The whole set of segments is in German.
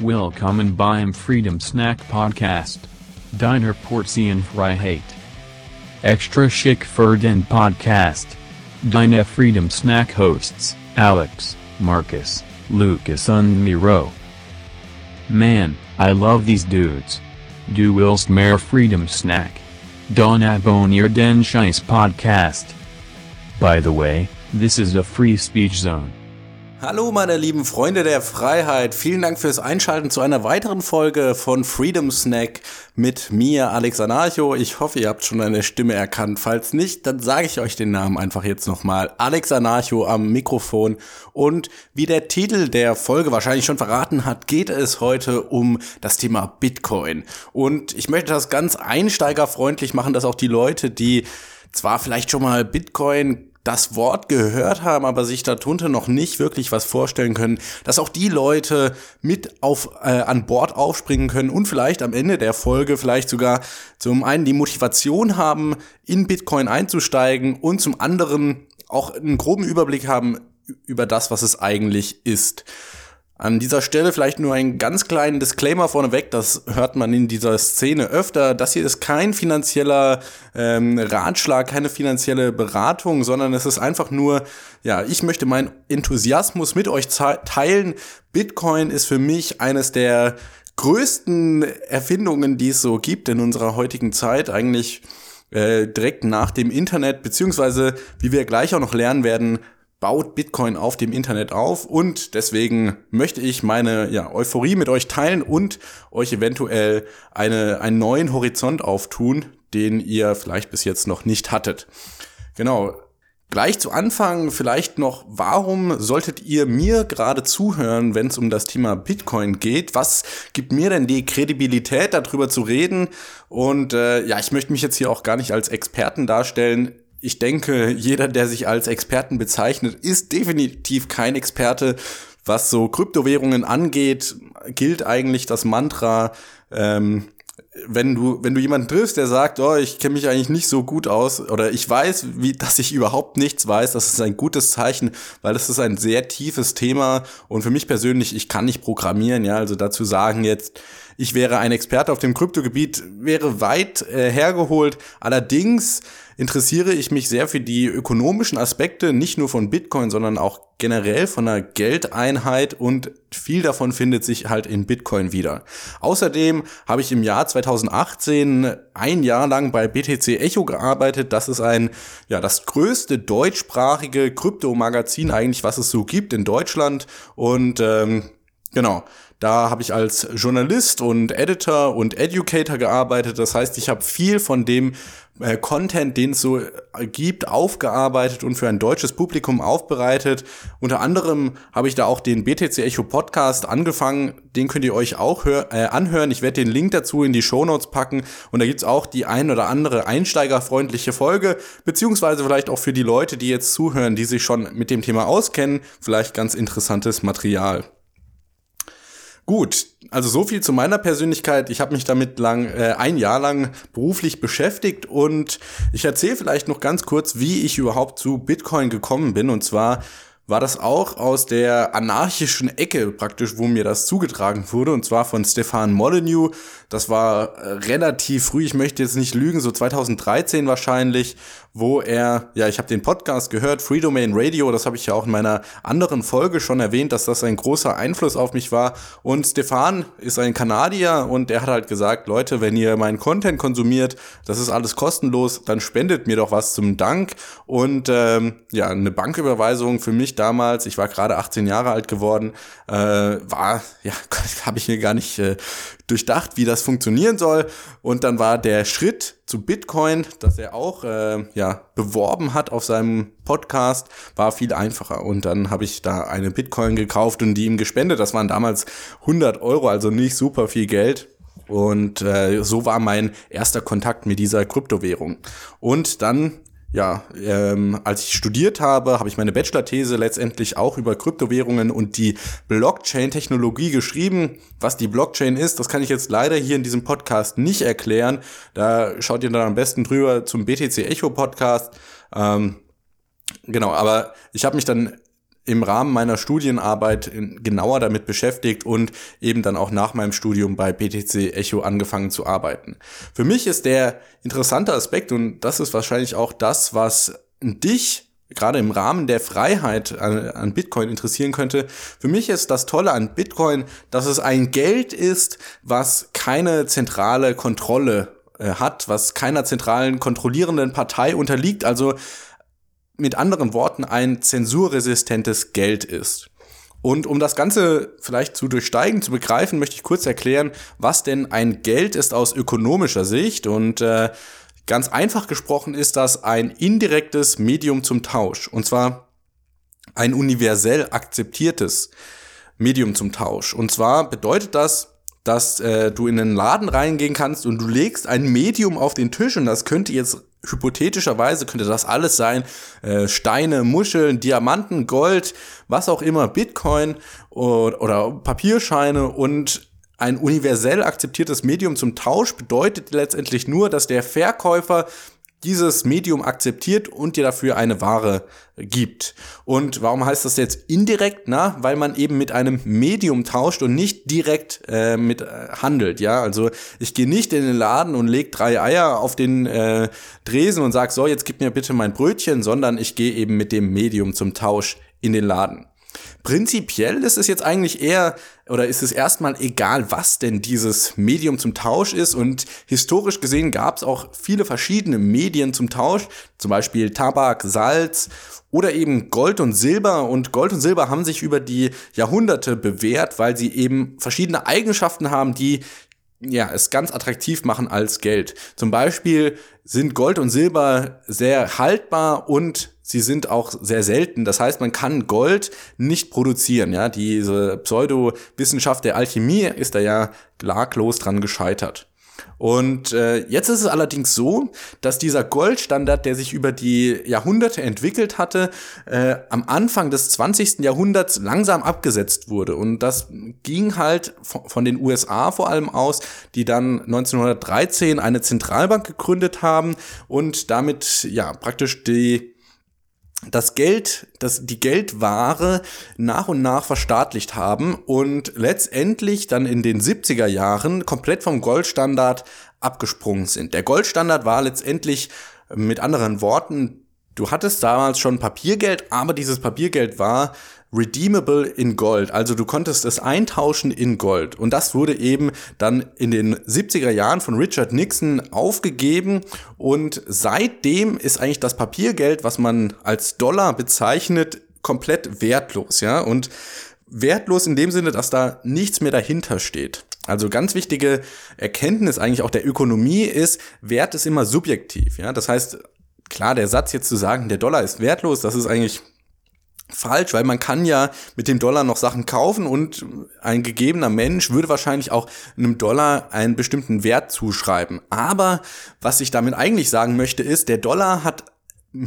Willkommen beim Freedom Snack Podcast. Deiner Portion Hate. Extra Chic für den Podcast. Deine Freedom Snack Hosts, Alex, Marcus, Lucas and Miro. Man, I love these dudes. Du willst mehr Freedom Snack. Don abonnier den Scheiß Podcast. By the way, this is a free speech zone. Hallo meine lieben Freunde der Freiheit, vielen Dank fürs Einschalten zu einer weiteren Folge von Freedom Snack mit mir, Alex Anarcho. Ich hoffe, ihr habt schon eine Stimme erkannt. Falls nicht, dann sage ich euch den Namen einfach jetzt nochmal. Alex Anarcho am Mikrofon. Und wie der Titel der Folge wahrscheinlich schon verraten hat, geht es heute um das Thema Bitcoin. Und ich möchte das ganz einsteigerfreundlich machen, dass auch die Leute, die zwar vielleicht schon mal Bitcoin das Wort gehört haben, aber sich darunter noch nicht wirklich was vorstellen können, dass auch die Leute mit auf äh, an Bord aufspringen können und vielleicht am Ende der Folge vielleicht sogar zum einen die Motivation haben, in Bitcoin einzusteigen und zum anderen auch einen groben Überblick haben über das, was es eigentlich ist. An dieser Stelle vielleicht nur einen ganz kleinen Disclaimer vorneweg, das hört man in dieser Szene öfter. Das hier ist kein finanzieller ähm, Ratschlag, keine finanzielle Beratung, sondern es ist einfach nur, ja, ich möchte meinen Enthusiasmus mit euch teilen. Bitcoin ist für mich eines der größten Erfindungen, die es so gibt in unserer heutigen Zeit. Eigentlich äh, direkt nach dem Internet, beziehungsweise, wie wir gleich auch noch lernen werden, baut Bitcoin auf dem Internet auf und deswegen möchte ich meine ja, Euphorie mit euch teilen und euch eventuell eine, einen neuen Horizont auftun, den ihr vielleicht bis jetzt noch nicht hattet. Genau. Gleich zu Anfang vielleicht noch, warum solltet ihr mir gerade zuhören, wenn es um das Thema Bitcoin geht? Was gibt mir denn die Kredibilität, darüber zu reden? Und äh, ja, ich möchte mich jetzt hier auch gar nicht als Experten darstellen ich denke, jeder, der sich als Experten bezeichnet, ist definitiv kein Experte. Was so Kryptowährungen angeht, gilt eigentlich das Mantra, ähm, wenn du, wenn du jemanden triffst, der sagt, oh, ich kenne mich eigentlich nicht so gut aus oder ich weiß, wie, dass ich überhaupt nichts weiß, das ist ein gutes Zeichen, weil es ist ein sehr tiefes Thema und für mich persönlich, ich kann nicht programmieren, ja, also dazu sagen jetzt, ich wäre ein Experte auf dem Kryptogebiet, wäre weit äh, hergeholt. Allerdings interessiere ich mich sehr für die ökonomischen Aspekte, nicht nur von Bitcoin, sondern auch generell von der Geldeinheit und viel davon findet sich halt in Bitcoin wieder. Außerdem habe ich im Jahr 2018 ein Jahr lang bei BTC Echo gearbeitet. Das ist ein, ja, das größte deutschsprachige Kryptomagazin eigentlich, was es so gibt in Deutschland und ähm, Genau. Da habe ich als Journalist und Editor und Educator gearbeitet. Das heißt, ich habe viel von dem äh, Content, den es so äh, gibt, aufgearbeitet und für ein deutsches Publikum aufbereitet. Unter anderem habe ich da auch den BTC Echo Podcast angefangen. Den könnt ihr euch auch äh, anhören. Ich werde den Link dazu in die Show Notes packen. Und da gibt's auch die ein oder andere einsteigerfreundliche Folge, beziehungsweise vielleicht auch für die Leute, die jetzt zuhören, die sich schon mit dem Thema auskennen, vielleicht ganz interessantes Material. Gut, also so viel zu meiner Persönlichkeit. Ich habe mich damit lang äh, ein Jahr lang beruflich beschäftigt und ich erzähle vielleicht noch ganz kurz, wie ich überhaupt zu Bitcoin gekommen bin. Und zwar war das auch aus der anarchischen Ecke praktisch, wo mir das zugetragen wurde, und zwar von Stefan Molyneux. Das war äh, relativ früh, ich möchte jetzt nicht lügen, so 2013 wahrscheinlich, wo er, ja, ich habe den Podcast gehört, Free Domain Radio, das habe ich ja auch in meiner anderen Folge schon erwähnt, dass das ein großer Einfluss auf mich war. Und Stefan ist ein Kanadier und er hat halt gesagt, Leute, wenn ihr meinen Content konsumiert, das ist alles kostenlos, dann spendet mir doch was zum Dank. Und ähm, ja, eine Banküberweisung für mich damals, ich war gerade 18 Jahre alt geworden, äh, war, ja, habe ich mir gar nicht äh, durchdacht, wie das funktionieren soll. Und dann war der Schritt zu Bitcoin, dass er auch äh, ja beworben hat auf seinem Podcast, war viel einfacher. Und dann habe ich da eine Bitcoin gekauft und die ihm gespendet. Das waren damals 100 Euro, also nicht super viel Geld. Und äh, so war mein erster Kontakt mit dieser Kryptowährung. Und dann ja, ähm, als ich studiert habe, habe ich meine Bachelor-These letztendlich auch über Kryptowährungen und die Blockchain-Technologie geschrieben. Was die Blockchain ist, das kann ich jetzt leider hier in diesem Podcast nicht erklären. Da schaut ihr dann am besten drüber zum BTC Echo Podcast. Ähm, genau, aber ich habe mich dann im Rahmen meiner Studienarbeit genauer damit beschäftigt und eben dann auch nach meinem Studium bei PTC Echo angefangen zu arbeiten. Für mich ist der interessante Aspekt und das ist wahrscheinlich auch das, was dich gerade im Rahmen der Freiheit an, an, Bitcoin interessieren könnte. Für mich ist das Tolle an Bitcoin, dass es ein Geld ist, was keine zentrale Kontrolle äh, hat, was keiner zentralen kontrollierenden Partei unterliegt. Also mit anderen Worten ein zensurresistentes Geld ist. Und um das Ganze vielleicht zu durchsteigen, zu begreifen, möchte ich kurz erklären, was denn ein Geld ist aus ökonomischer Sicht. Und äh, ganz einfach gesprochen ist das ein indirektes Medium zum Tausch. Und zwar ein universell akzeptiertes Medium zum Tausch. Und zwar bedeutet das, dass äh, du in den Laden reingehen kannst und du legst ein Medium auf den Tisch und das könnte jetzt hypothetischerweise könnte das alles sein, äh, Steine, Muscheln, Diamanten, Gold, was auch immer, Bitcoin oder, oder Papierscheine und ein universell akzeptiertes Medium zum Tausch bedeutet letztendlich nur, dass der Verkäufer dieses Medium akzeptiert und dir dafür eine Ware gibt. Und warum heißt das jetzt indirekt? Na, weil man eben mit einem Medium tauscht und nicht direkt äh, mit äh, handelt. Ja, also ich gehe nicht in den Laden und leg drei Eier auf den äh, Dresen und sag so, jetzt gib mir bitte mein Brötchen, sondern ich gehe eben mit dem Medium zum Tausch in den Laden. Prinzipiell ist es jetzt eigentlich eher oder ist es erstmal egal, was denn dieses Medium zum Tausch ist. Und historisch gesehen gab es auch viele verschiedene Medien zum Tausch, zum Beispiel Tabak, Salz oder eben Gold und Silber. Und Gold und Silber haben sich über die Jahrhunderte bewährt, weil sie eben verschiedene Eigenschaften haben, die ja, es ganz attraktiv machen als Geld. Zum Beispiel sind Gold und Silber sehr haltbar und sie sind auch sehr selten. Das heißt, man kann Gold nicht produzieren. Ja, diese Pseudowissenschaft der Alchemie ist da ja klaglos dran gescheitert. Und äh, jetzt ist es allerdings so, dass dieser Goldstandard, der sich über die Jahrhunderte entwickelt hatte, äh, am Anfang des 20. Jahrhunderts langsam abgesetzt wurde. Und das ging halt von den USA vor allem aus, die dann 1913 eine Zentralbank gegründet haben und damit ja praktisch die das Geld, das, die Geldware nach und nach verstaatlicht haben und letztendlich dann in den 70er Jahren komplett vom Goldstandard abgesprungen sind. Der Goldstandard war letztendlich mit anderen Worten, du hattest damals schon Papiergeld, aber dieses Papiergeld war redeemable in Gold. Also du konntest es eintauschen in Gold. Und das wurde eben dann in den 70er Jahren von Richard Nixon aufgegeben. Und seitdem ist eigentlich das Papiergeld, was man als Dollar bezeichnet, komplett wertlos, ja. Und wertlos in dem Sinne, dass da nichts mehr dahinter steht. Also ganz wichtige Erkenntnis eigentlich auch der Ökonomie ist, Wert ist immer subjektiv, ja. Das heißt, klar, der Satz jetzt zu sagen, der Dollar ist wertlos, das ist eigentlich falsch, weil man kann ja mit dem Dollar noch Sachen kaufen und ein gegebener Mensch würde wahrscheinlich auch einem Dollar einen bestimmten Wert zuschreiben. Aber was ich damit eigentlich sagen möchte, ist, der Dollar hat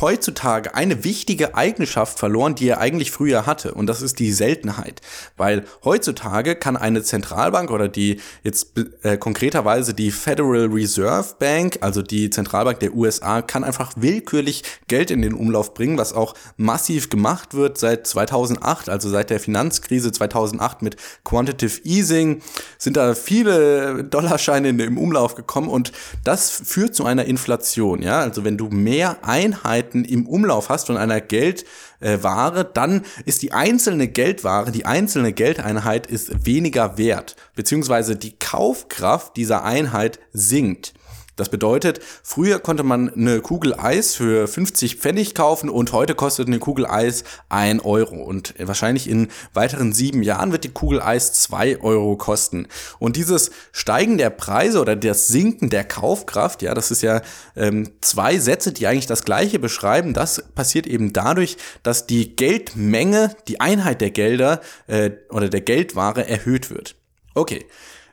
heutzutage eine wichtige Eigenschaft verloren, die er eigentlich früher hatte. Und das ist die Seltenheit. Weil heutzutage kann eine Zentralbank oder die jetzt äh, konkreterweise die Federal Reserve Bank, also die Zentralbank der USA, kann einfach willkürlich Geld in den Umlauf bringen, was auch massiv gemacht wird seit 2008, also seit der Finanzkrise 2008 mit Quantitative Easing sind da viele Dollarscheine im Umlauf gekommen und das führt zu einer Inflation. Ja, also wenn du mehr Einheiten Einheiten im Umlauf hast von einer Geldware, dann ist die einzelne Geldware, die einzelne Geldeinheit ist weniger wert, beziehungsweise die Kaufkraft dieser Einheit sinkt. Das bedeutet, früher konnte man eine Kugel Eis für 50 Pfennig kaufen und heute kostet eine Kugel Eis ein Euro. Und wahrscheinlich in weiteren sieben Jahren wird die Kugel Eis zwei Euro kosten. Und dieses Steigen der Preise oder das Sinken der Kaufkraft, ja, das ist ja ähm, zwei Sätze, die eigentlich das Gleiche beschreiben. Das passiert eben dadurch, dass die Geldmenge, die Einheit der Gelder äh, oder der Geldware erhöht wird. Okay.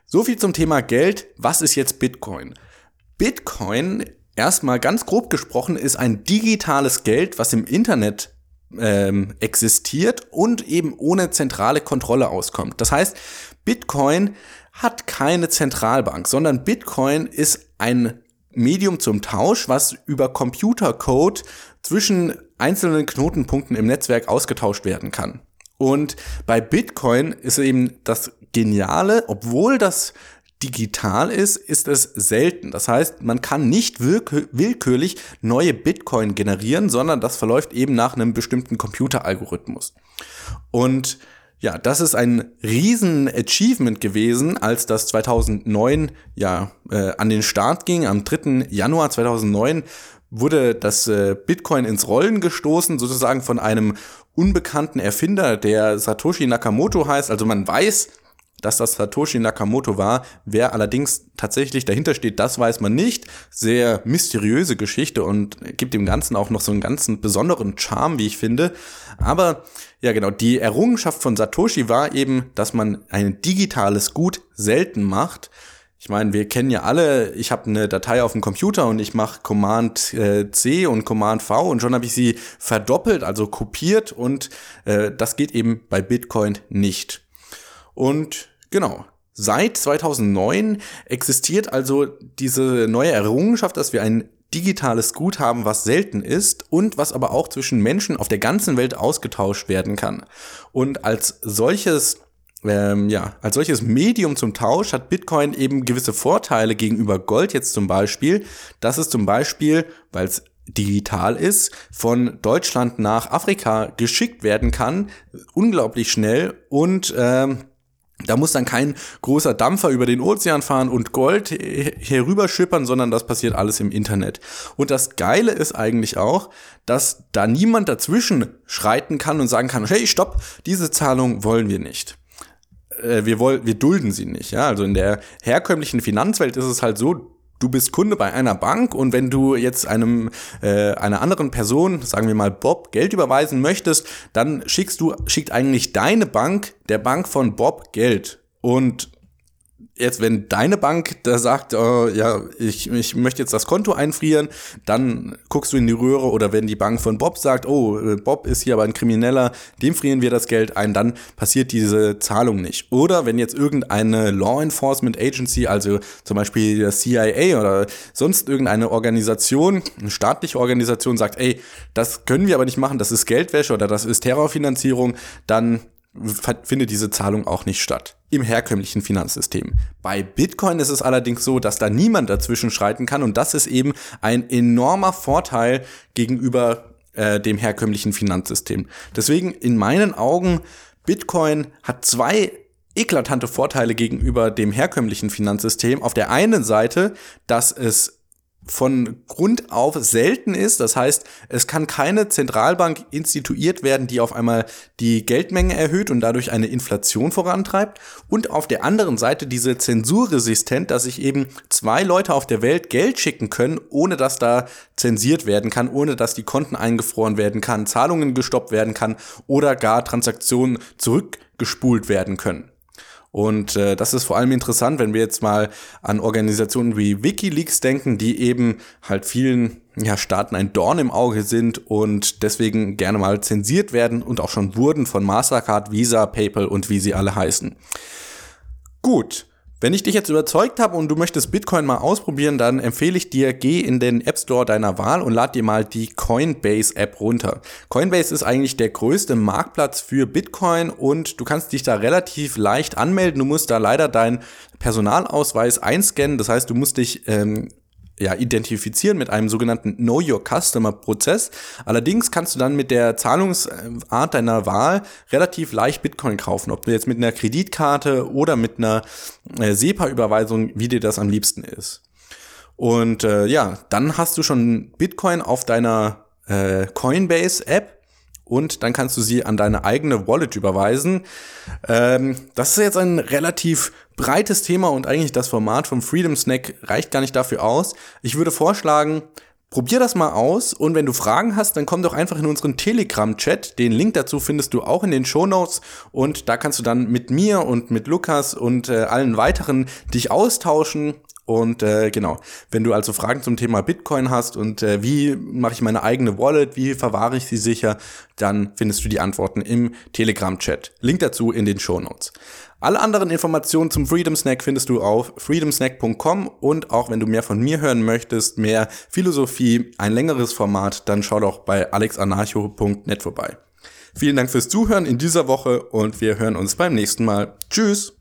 So viel zum Thema Geld. Was ist jetzt Bitcoin? Bitcoin, erstmal ganz grob gesprochen, ist ein digitales Geld, was im Internet ähm, existiert und eben ohne zentrale Kontrolle auskommt. Das heißt, Bitcoin hat keine Zentralbank, sondern Bitcoin ist ein Medium zum Tausch, was über Computercode zwischen einzelnen Knotenpunkten im Netzwerk ausgetauscht werden kann. Und bei Bitcoin ist eben das Geniale, obwohl das digital ist, ist es selten. Das heißt, man kann nicht willkürlich neue Bitcoin generieren, sondern das verläuft eben nach einem bestimmten Computeralgorithmus. Und ja, das ist ein riesen Achievement gewesen, als das 2009 ja äh, an den Start ging. Am 3. Januar 2009 wurde das äh, Bitcoin ins Rollen gestoßen, sozusagen von einem unbekannten Erfinder, der Satoshi Nakamoto heißt. Also man weiß, dass das Satoshi Nakamoto war. Wer allerdings tatsächlich dahinter steht, das weiß man nicht. Sehr mysteriöse Geschichte und gibt dem Ganzen auch noch so einen ganzen besonderen Charme, wie ich finde. Aber ja, genau, die Errungenschaft von Satoshi war eben, dass man ein digitales Gut selten macht. Ich meine, wir kennen ja alle, ich habe eine Datei auf dem Computer und ich mache Command äh, C und Command V und schon habe ich sie verdoppelt, also kopiert und äh, das geht eben bei Bitcoin nicht. Und genau, seit 2009 existiert also diese neue Errungenschaft, dass wir ein digitales Gut haben, was selten ist und was aber auch zwischen Menschen auf der ganzen Welt ausgetauscht werden kann. Und als solches ähm, ja, als solches Medium zum Tausch hat Bitcoin eben gewisse Vorteile gegenüber Gold jetzt zum Beispiel, dass es zum Beispiel, weil es digital ist, von Deutschland nach Afrika geschickt werden kann, unglaublich schnell und ähm, da muss dann kein großer Dampfer über den Ozean fahren und Gold herüberschippern, sondern das passiert alles im Internet. Und das Geile ist eigentlich auch, dass da niemand dazwischen schreiten kann und sagen kann, hey, stopp, diese Zahlung wollen wir nicht. Äh, wir wollen, wir dulden sie nicht. Ja, also in der herkömmlichen Finanzwelt ist es halt so, du bist Kunde bei einer Bank und wenn du jetzt einem äh, einer anderen Person, sagen wir mal Bob, Geld überweisen möchtest, dann schickst du schickt eigentlich deine Bank der Bank von Bob Geld. Und jetzt, wenn deine Bank da sagt, äh, ja, ich, ich möchte jetzt das Konto einfrieren, dann guckst du in die Röhre oder wenn die Bank von Bob sagt, oh, äh, Bob ist hier aber ein Krimineller, dem frieren wir das Geld ein, dann passiert diese Zahlung nicht. Oder wenn jetzt irgendeine Law Enforcement Agency, also zum Beispiel der CIA oder sonst irgendeine Organisation, eine staatliche Organisation sagt, ey, das können wir aber nicht machen, das ist Geldwäsche oder das ist Terrorfinanzierung, dann findet diese Zahlung auch nicht statt im herkömmlichen Finanzsystem. Bei Bitcoin ist es allerdings so, dass da niemand dazwischen schreiten kann und das ist eben ein enormer Vorteil gegenüber äh, dem herkömmlichen Finanzsystem. Deswegen in meinen Augen Bitcoin hat zwei eklatante Vorteile gegenüber dem herkömmlichen Finanzsystem. Auf der einen Seite, dass es von Grund auf selten ist. Das heißt, es kann keine Zentralbank instituiert werden, die auf einmal die Geldmenge erhöht und dadurch eine Inflation vorantreibt. Und auf der anderen Seite diese zensurresistent, dass sich eben zwei Leute auf der Welt Geld schicken können, ohne dass da zensiert werden kann, ohne dass die Konten eingefroren werden kann, Zahlungen gestoppt werden kann oder gar Transaktionen zurückgespult werden können. Und äh, das ist vor allem interessant, wenn wir jetzt mal an Organisationen wie Wikileaks denken, die eben halt vielen ja, Staaten ein Dorn im Auge sind und deswegen gerne mal zensiert werden und auch schon wurden von Mastercard, Visa, PayPal und wie sie alle heißen. Gut, wenn ich dich jetzt überzeugt habe und du möchtest Bitcoin mal ausprobieren, dann empfehle ich dir, geh in den App Store deiner Wahl und lad dir mal die Coinbase App runter. Coinbase ist eigentlich der größte Marktplatz für Bitcoin und du kannst dich da relativ leicht anmelden. Du musst da leider deinen Personalausweis einscannen. Das heißt, du musst dich ähm, ja, identifizieren mit einem sogenannten Know Your Customer Prozess. Allerdings kannst du dann mit der Zahlungsart deiner Wahl relativ leicht Bitcoin kaufen. Ob du jetzt mit einer Kreditkarte oder mit einer äh, SEPA-Überweisung, wie dir das am liebsten ist. Und äh, ja, dann hast du schon Bitcoin auf deiner äh, Coinbase-App und dann kannst du sie an deine eigene Wallet überweisen. Ähm, das ist jetzt ein relativ breites Thema und eigentlich das Format vom Freedom Snack reicht gar nicht dafür aus. Ich würde vorschlagen, Probier das mal aus und wenn du Fragen hast, dann komm doch einfach in unseren Telegram-Chat. Den Link dazu findest du auch in den Show Notes und da kannst du dann mit mir und mit Lukas und äh, allen weiteren dich austauschen Und äh, genau, wenn du also Fragen zum Thema Bitcoin hast und äh, wie mache ich meine eigene Wallet, wie verwahre ich sie sicher, dann findest du die Antworten im Telegram-Chat. Link dazu in den Show Notes. Alle anderen Informationen zum Freedom Snack findest du auf freedomsnack.com und auch wenn du mehr von mir hören möchtest, mehr Philosophie, ein längeres Format, dann schau doch bei alexanarcho.net vorbei. Vielen Dank fürs Zuhören in dieser Woche und wir hören uns beim nächsten Mal. Tschüss!